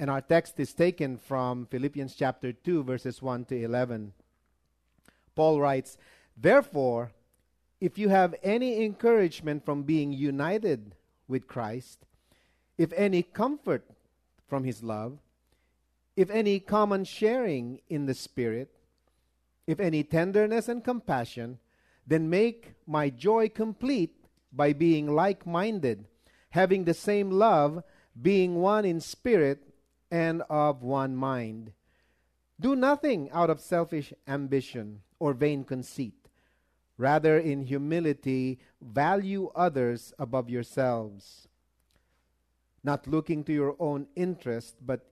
And our text is taken from Philippians chapter 2, verses 1 to 11. Paul writes, Therefore, if you have any encouragement from being united with Christ, if any comfort from his love, if any common sharing in the Spirit, if any tenderness and compassion, then make my joy complete by being like minded, having the same love, being one in spirit and of one mind. Do nothing out of selfish ambition or vain conceit. Rather, in humility, value others above yourselves, not looking to your own interest, but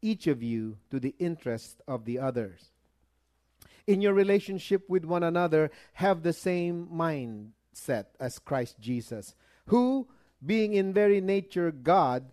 each of you to the interest of the others. In your relationship with one another, have the same mindset as Christ Jesus, who, being in very nature God,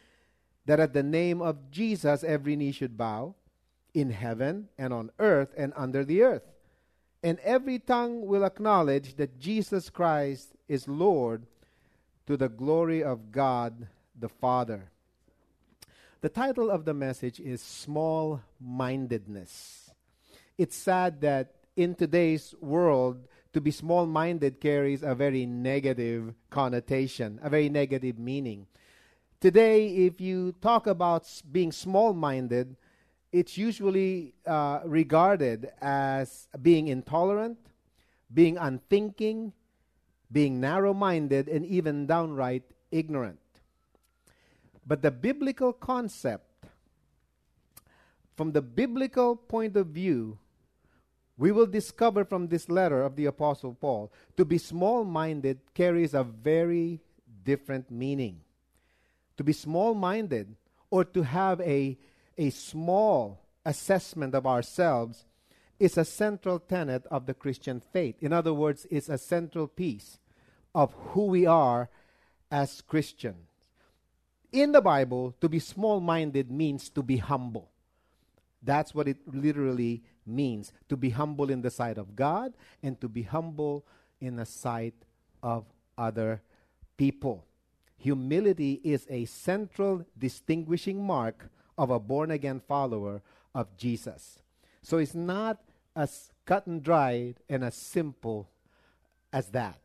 that at the name of Jesus every knee should bow in heaven and on earth and under the earth. And every tongue will acknowledge that Jesus Christ is Lord to the glory of God the Father. The title of the message is Small Mindedness. It's sad that in today's world, to be small minded carries a very negative connotation, a very negative meaning. Today, if you talk about being small minded, it's usually uh, regarded as being intolerant, being unthinking, being narrow minded, and even downright ignorant. But the biblical concept, from the biblical point of view, we will discover from this letter of the Apostle Paul to be small minded carries a very different meaning to be small minded or to have a, a small assessment of ourselves is a central tenet of the Christian faith. In other words, it's a central piece of who we are as Christians. In the Bible, to be small minded means to be humble. That's what it literally means to be humble in the sight of God and to be humble in the sight of other people humility is a central distinguishing mark of a born again follower of Jesus. So it's not as cut and dried and as simple as that.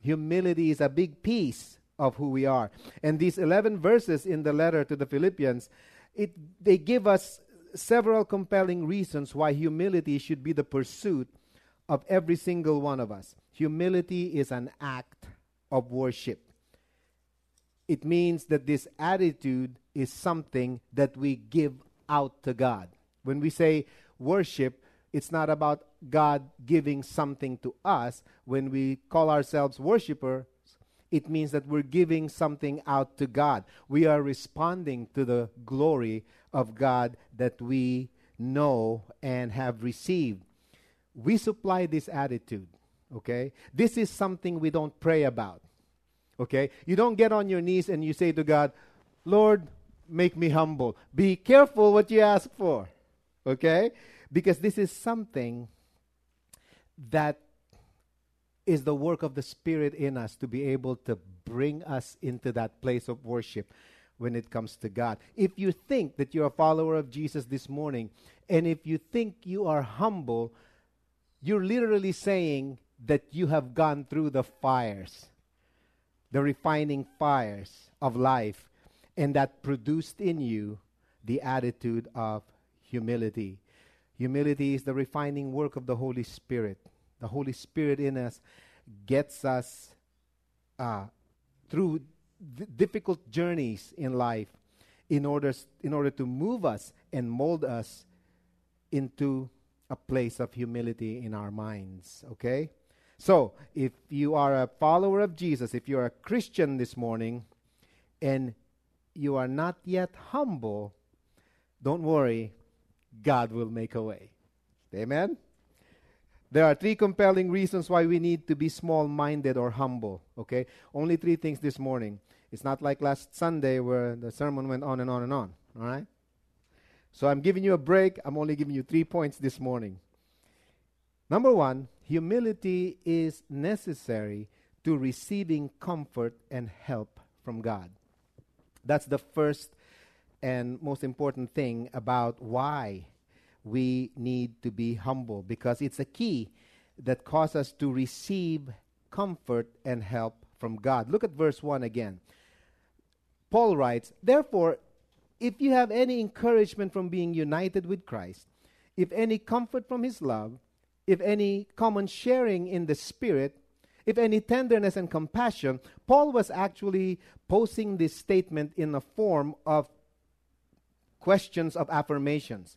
Humility is a big piece of who we are. And these 11 verses in the letter to the Philippians, it, they give us several compelling reasons why humility should be the pursuit of every single one of us. Humility is an act of worship it means that this attitude is something that we give out to God. When we say worship, it's not about God giving something to us. When we call ourselves worshipers, it means that we're giving something out to God. We are responding to the glory of God that we know and have received. We supply this attitude, okay? This is something we don't pray about. Okay? You don't get on your knees and you say to God, Lord, make me humble. Be careful what you ask for. Okay? Because this is something that is the work of the Spirit in us to be able to bring us into that place of worship when it comes to God. If you think that you're a follower of Jesus this morning, and if you think you are humble, you're literally saying that you have gone through the fires the refining fires of life. and that produced in you the attitude of humility. Humility is the refining work of the Holy Spirit. The Holy Spirit in us gets us uh, through th- difficult journeys in life in order, in order to move us and mold us into a place of humility in our minds. Okay? So, if you are a follower of Jesus, if you're a Christian this morning, and you are not yet humble, don't worry, God will make a way. Amen? There are three compelling reasons why we need to be small minded or humble. Okay? Only three things this morning. It's not like last Sunday where the sermon went on and on and on. All right? So I'm giving you a break. I'm only giving you three points this morning. Number one, humility is necessary to receiving comfort and help from God. That's the first and most important thing about why we need to be humble because it's a key that causes us to receive comfort and help from God. Look at verse 1 again. Paul writes, Therefore, if you have any encouragement from being united with Christ, if any comfort from his love, if any common sharing in the Spirit, if any tenderness and compassion, Paul was actually posing this statement in the form of questions of affirmations.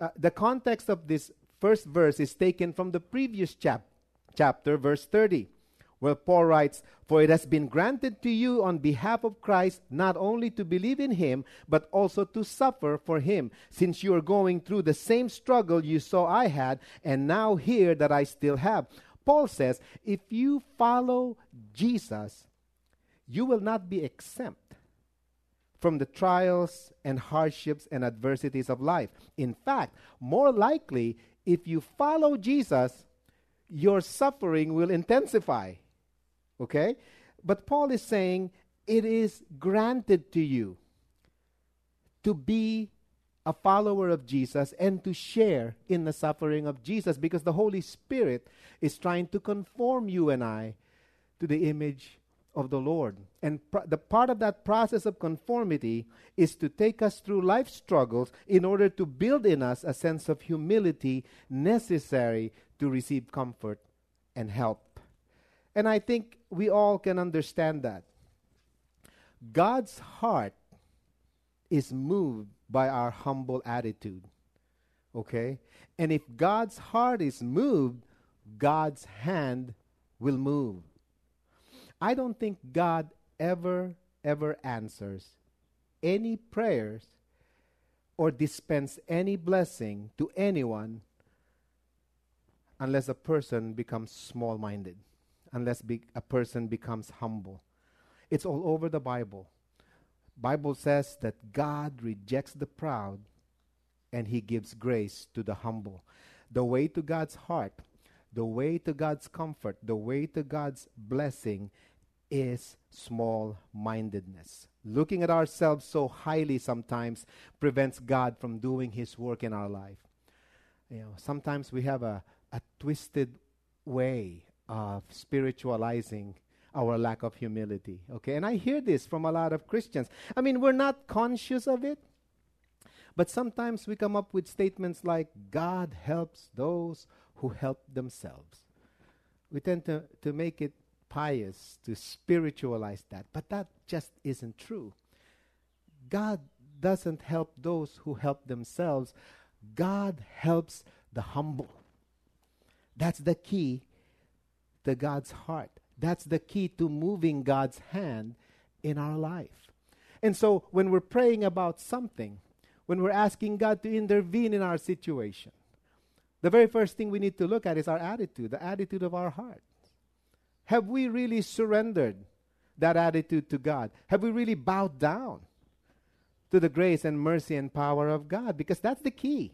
Uh, the context of this first verse is taken from the previous chap- chapter, verse 30, where Paul writes, For it has been granted to you on behalf of Christ not only to believe in him, but also to suffer for him, since you are going through the same struggle you saw I had, and now hear that I still have. Paul says, If you follow Jesus, you will not be exempt from the trials and hardships and adversities of life. In fact, more likely, if you follow Jesus, your suffering will intensify. Okay? But Paul is saying it is granted to you to be a follower of Jesus and to share in the suffering of Jesus because the Holy Spirit is trying to conform you and I to the image of the Lord. And pr- the part of that process of conformity is to take us through life struggles in order to build in us a sense of humility necessary to receive comfort and help. And I think we all can understand that. God's heart is moved by our humble attitude. Okay? And if God's heart is moved, God's hand will move. I don't think God ever, ever answers any prayers or dispense any blessing to anyone unless a person becomes small minded, unless be- a person becomes humble. It's all over the Bible. Bible says that God rejects the proud and he gives grace to the humble. The way to God's heart, the way to God's comfort, the way to God's blessing is small mindedness. Looking at ourselves so highly sometimes prevents God from doing His work in our life. You know, sometimes we have a, a twisted way of spiritualizing our lack of humility. Okay, and I hear this from a lot of Christians. I mean, we're not conscious of it, but sometimes we come up with statements like, God helps those who help themselves. We tend to, to make it pious to spiritualize that, but that just isn't true. God doesn't help those who help themselves, God helps the humble. That's the key God's heart. That's the key to moving God's hand in our life. And so when we're praying about something, when we're asking God to intervene in our situation, the very first thing we need to look at is our attitude, the attitude of our heart. Have we really surrendered that attitude to God? Have we really bowed down to the grace and mercy and power of God? Because that's the key.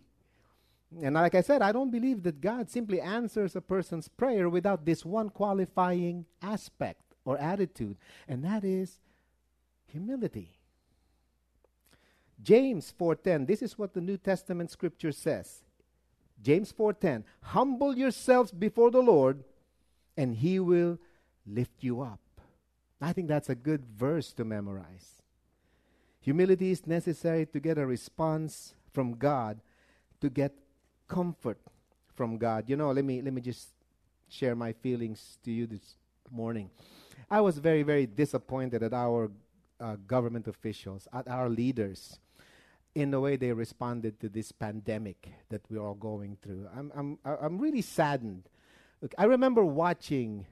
And like I said, I don't believe that God simply answers a person's prayer without this one qualifying aspect or attitude, and that is humility. James 4:10 this is what the New Testament scripture says. James 4:10 Humble yourselves before the Lord and he will lift you up. I think that's a good verse to memorize. Humility is necessary to get a response from God, to get comfort from God. You know, let me let me just share my feelings to you this morning. I was very very disappointed at our uh, government officials, at our leaders, in the way they responded to this pandemic that we're all going through. I'm I'm I'm really saddened. Look, I remember watching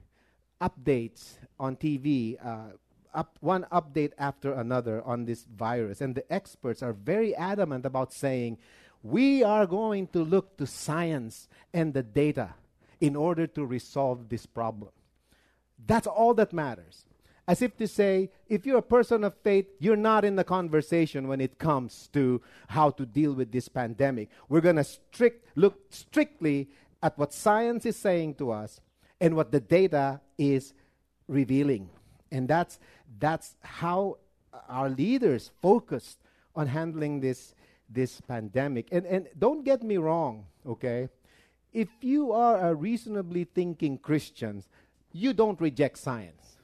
updates on TV. Uh, up one update after another on this virus, and the experts are very adamant about saying we are going to look to science and the data in order to resolve this problem. That's all that matters. As if to say, if you're a person of faith, you're not in the conversation when it comes to how to deal with this pandemic. We're going to strict, look strictly at what science is saying to us and what the data is revealing. And that's, that's how our leaders focused on handling this this pandemic. And, and don't get me wrong, okay? If you are a reasonably thinking Christian, you don't reject science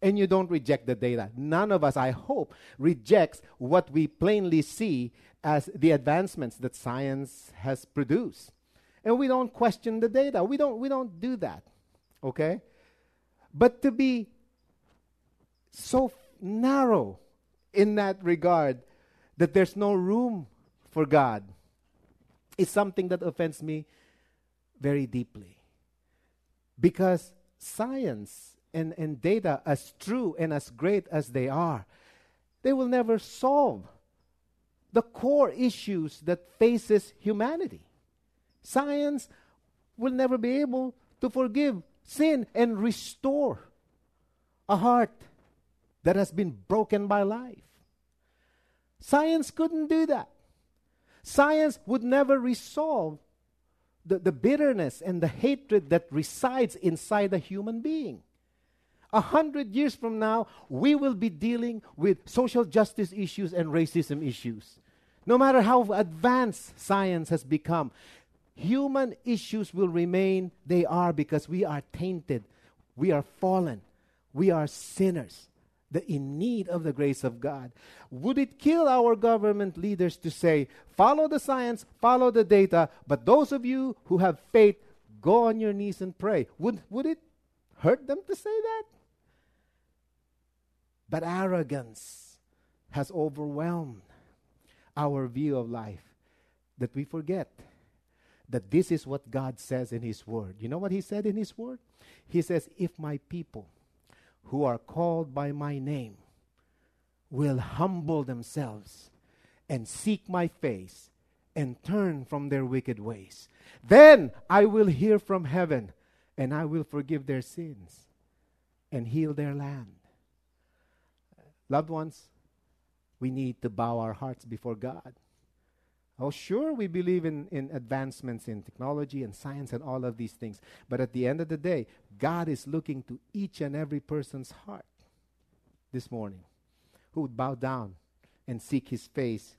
and you don't reject the data. None of us, I hope, rejects what we plainly see as the advancements that science has produced. And we don't question the data. We don't, we don't do that, okay? But to be so narrow in that regard that there's no room for God is something that offends me very deeply. Because science and, and data, as true and as great as they are, they will never solve the core issues that faces humanity. Science will never be able to forgive sin and restore a heart that has been broken by life. Science couldn't do that. Science would never resolve the, the bitterness and the hatred that resides inside a human being. A hundred years from now, we will be dealing with social justice issues and racism issues. No matter how advanced science has become, human issues will remain they are because we are tainted, we are fallen, we are sinners the in need of the grace of God. Would it kill our government leaders to say, follow the science, follow the data, but those of you who have faith, go on your knees and pray? Would, would it hurt them to say that? But arrogance has overwhelmed our view of life that we forget that this is what God says in His Word. You know what He said in His Word? He says, If my people, who are called by my name will humble themselves and seek my face and turn from their wicked ways. Then I will hear from heaven and I will forgive their sins and heal their land. Loved ones, we need to bow our hearts before God. Oh, sure, we believe in, in advancements in technology and science and all of these things. But at the end of the day, God is looking to each and every person's heart this morning who would bow down and seek his face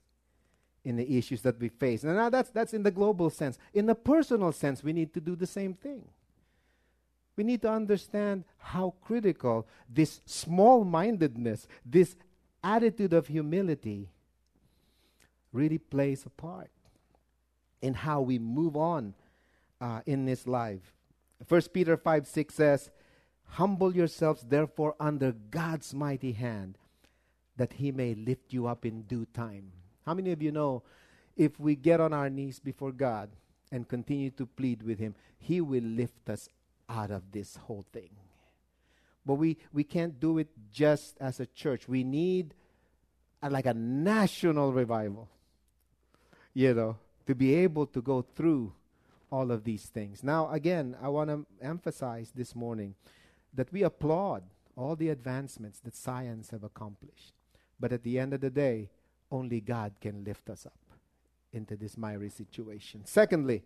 in the issues that we face. And now that's, that's in the global sense. In the personal sense, we need to do the same thing. We need to understand how critical this small mindedness, this attitude of humility, really plays a part in how we move on uh, in this life. First Peter 5 6 says, Humble yourselves therefore under God's mighty hand, that he may lift you up in due time. How many of you know if we get on our knees before God and continue to plead with him, he will lift us out of this whole thing. But we, we can't do it just as a church. We need a, like a national revival you know, to be able to go through all of these things. Now, again, I want to emphasize this morning that we applaud all the advancements that science have accomplished. But at the end of the day, only God can lift us up into this miry situation. Secondly,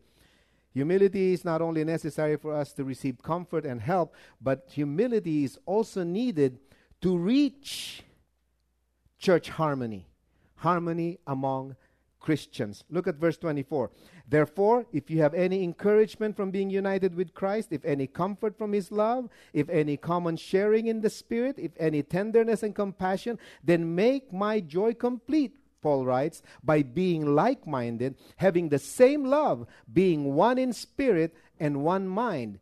humility is not only necessary for us to receive comfort and help, but humility is also needed to reach church harmony, harmony among Christians. Look at verse 24. Therefore, if you have any encouragement from being united with Christ, if any comfort from his love, if any common sharing in the Spirit, if any tenderness and compassion, then make my joy complete. Paul writes, by being like minded, having the same love, being one in spirit and one mind.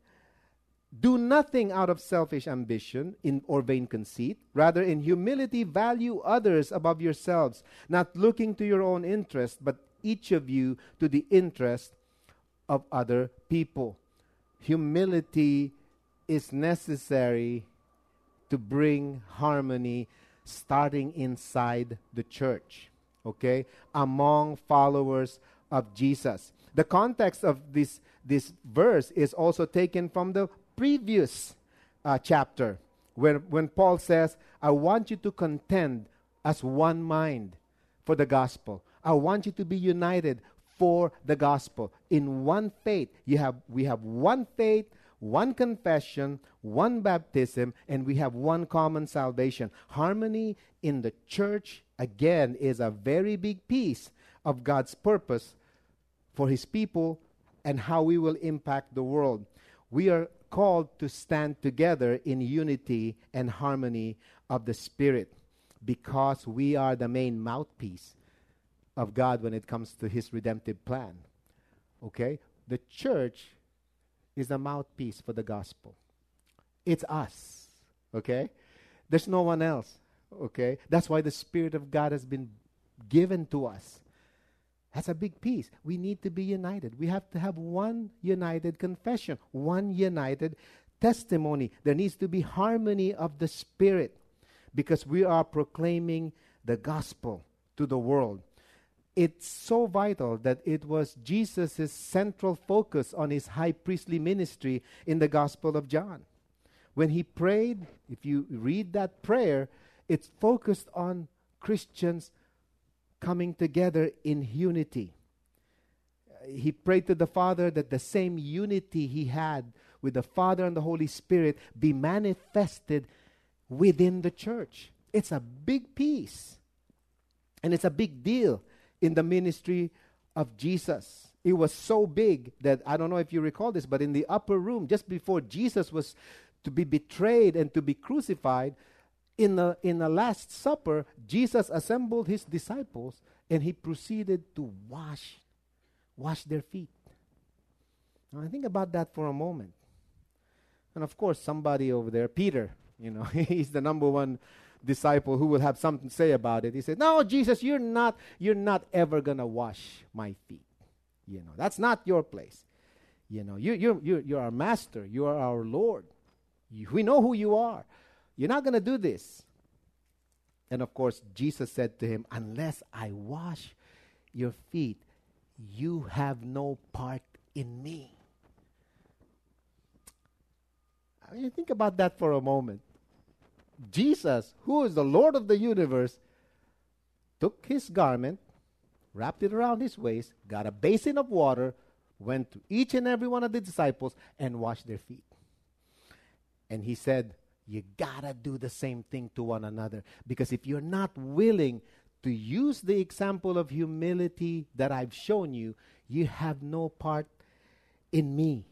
Do nothing out of selfish ambition in, or vain conceit. Rather, in humility, value others above yourselves, not looking to your own interest, but each of you to the interest of other people. Humility is necessary to bring harmony starting inside the church, okay, among followers of Jesus. The context of this, this verse is also taken from the previous uh, chapter when, when Paul says, I want you to contend as one mind for the gospel. I want you to be united for the gospel in one faith. You have, we have one faith, one confession, one baptism, and we have one common salvation. Harmony in the church, again, is a very big piece of God's purpose for his people and how we will impact the world. We are called to stand together in unity and harmony of the Spirit because we are the main mouthpiece of God when it comes to His redemptive plan. Okay? The church is a mouthpiece for the gospel. It's us. Okay? There's no one else. Okay? That's why the Spirit of God has been given to us that's a big piece. We need to be united. We have to have one united confession, one united testimony. There needs to be harmony of the Spirit because we are proclaiming the gospel to the world. It's so vital that it was Jesus' central focus on his high priestly ministry in the Gospel of John. When he prayed, if you read that prayer, it's focused on Christians coming together in unity. He prayed to the Father that the same unity he had with the Father and the Holy Spirit be manifested within the church. It's a big piece. And it's a big deal in the ministry of Jesus. It was so big that I don't know if you recall this, but in the upper room, just before Jesus was to be betrayed and to be crucified, in the, in the Last Supper, Jesus assembled his disciples and he proceeded to wash, wash their feet. Now, I think about that for a moment. And of course, somebody over there, Peter, you know, he's the number one disciple who will have something to say about it. He said, "No, Jesus, you're not you're not ever going to wash my feet. You know, that's not your place. You know, you you you you're our master, you are our Lord. You, we know who you are. You're not going to do this. And of course, Jesus said to him, Unless I wash your feet, you have no part in me. I mean, think about that for a moment. Jesus, who is the Lord of the universe, took his garment, wrapped it around his waist, got a basin of water, went to each and every one of the disciples, and washed their feet. And he said, you gotta do the same thing to one another. Because if you're not willing to use the example of humility that I've shown you, you have no part in me.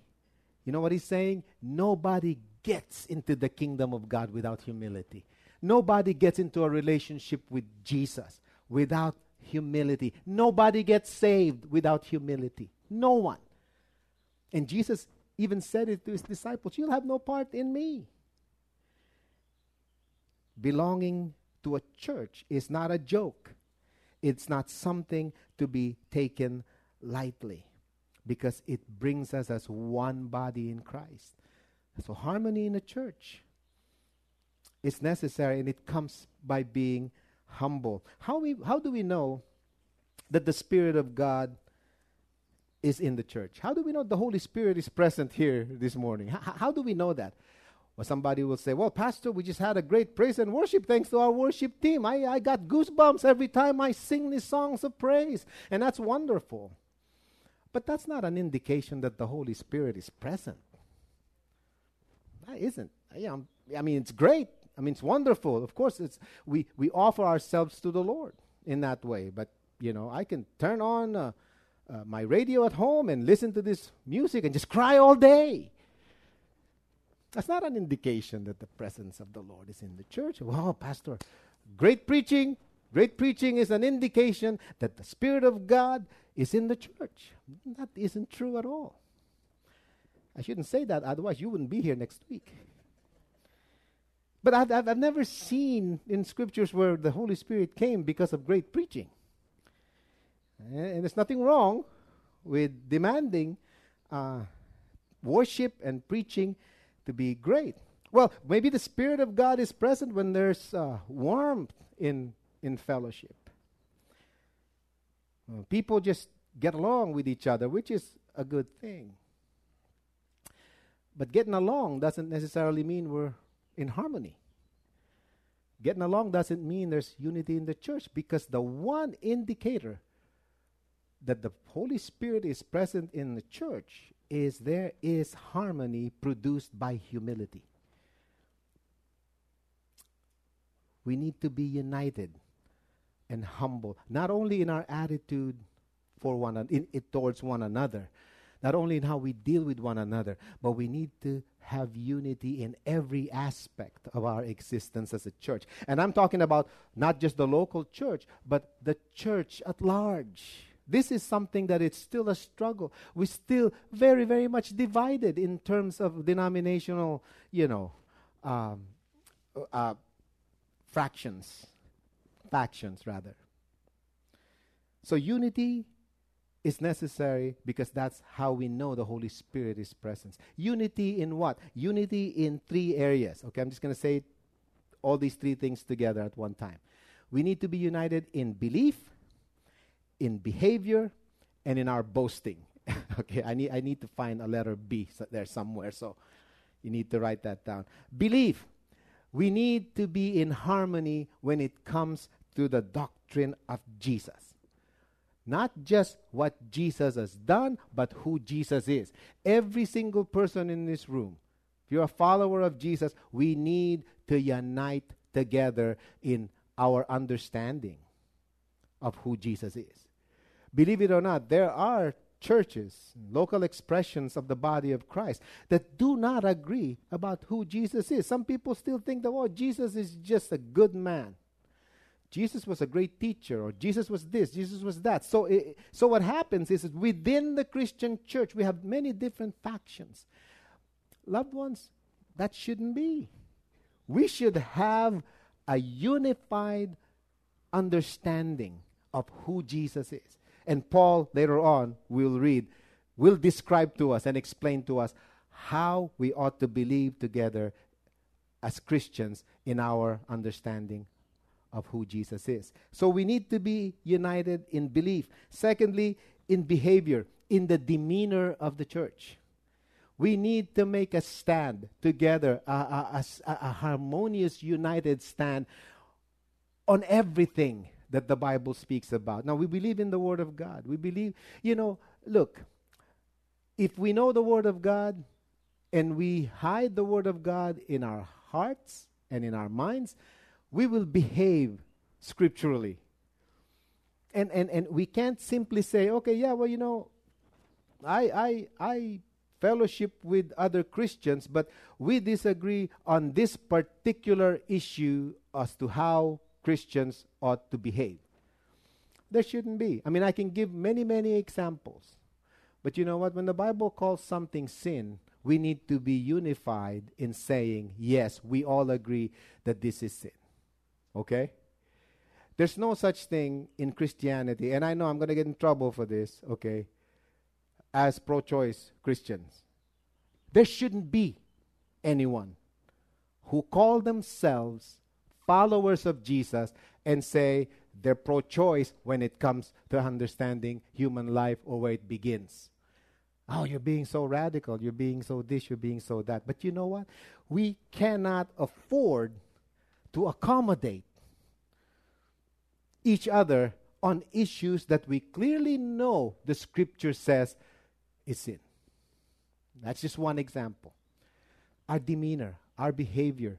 You know what he's saying? Nobody gets into the kingdom of God without humility. Nobody gets into a relationship with Jesus without humility. Nobody gets saved without humility. No one. And Jesus even said it to his disciples You'll have no part in me belonging to a church is not a joke. It's not something to be taken lightly because it brings us as one body in Christ. So, harmony in the church is necessary and it comes by being humble. How, we, how do we know that the Spirit of God is in the church? How do we know the Holy Spirit is present here this morning? H- how do we know that? Or somebody will say, Well, Pastor, we just had a great praise and worship thanks to our worship team. I, I got goosebumps every time I sing these songs of praise. And that's wonderful. But that's not an indication that the Holy Spirit is present. That isn't. Yeah, I mean, it's great. I mean, it's wonderful. Of course, it's, we, we offer ourselves to the Lord in that way. But You know, I can turn on uh, uh, my radio at home and listen to this music and just cry all day. That's not an indication that the presence of the Lord is in the church. Wow, Pastor, great preaching. Great preaching is an indication that the Spirit of God is in the church. That isn't true at all. I shouldn't say that, otherwise, you wouldn't be here next week. But I've, I've, I've never seen in scriptures where the Holy Spirit came because of great preaching. And there's nothing wrong with demanding uh, worship and preaching to be great. Well, maybe the Spirit of God is present when there's uh, warmth in, in fellowship. Uh, people just get along with each other, which is a good thing. But getting along doesn't necessarily mean we're in harmony. Getting along doesn't mean there's unity in the church because the one indicator that the Holy Spirit is present in the church is there is harmony produced by humility. We need to be united and humble, not only in our attitude for one in, towards one another, not only in how we deal with one another, but we need to have unity in every aspect of our existence as a church. And I'm talking about not just the local church, but the church at large. This is something that it's still a struggle. We're still very, very much divided in terms of denominational, you know, um, uh, fractions, factions rather. So unity is necessary because that's how we know the Holy Spirit is present. Unity in what? Unity in three areas. Okay, I'm just going to say all these three things together at one time. We need to be united in belief, in behavior and in our boasting. okay, I need, I need to find a letter B there somewhere, so you need to write that down. Believe. We need to be in harmony when it comes to the doctrine of Jesus. Not just what Jesus has done, but who Jesus is. Every single person in this room, if you're a follower of Jesus, we need to unite together in our understanding of who Jesus is. Believe it or not, there are churches, local expressions of the body of Christ that do not agree about who Jesus is. Some people still think that, oh, Jesus is just a good man. Jesus was a great teacher, or Jesus was this, Jesus was that. So, it, so what happens is within the Christian church, we have many different factions. Loved ones, that shouldn't be. We should have a unified understanding of who Jesus is. And Paul, later on, will read, will describe to us and explain to us how we ought to believe together as Christians in our understanding of who Jesus is. So we need to be united in belief. Secondly, in behavior, in the demeanor of the church. We need to make a stand together, a, a, a, a harmonious, united stand on everything that the Bible speaks about. Now, we believe in the Word of God. We believe, you know, look, if we know the Word of God and we hide the Word of God in our hearts and in our minds, we will behave scripturally. And, and, and we can't simply say, okay, yeah, well, you know, I, I, I fellowship with other Christians, but we disagree on this particular issue as to how Christians ought to behave. There shouldn't be. I mean, I can give many, many examples. But you know what? When the Bible calls something sin, we need to be unified in saying, yes, we all agree that this is sin. Okay? There's no such thing in Christianity, and I know I'm going to get in trouble for this, okay, as pro choice Christians. There shouldn't be anyone who call themselves followers of Jesus and say they're pro choice when it comes to understanding human life or where it begins. Oh, you're being so radical. You're being so this, you're being so that. But you know what? We cannot afford to accommodate each other on issues that we clearly know the scripture says is sin. That's just one example. Our demeanor, our behavior,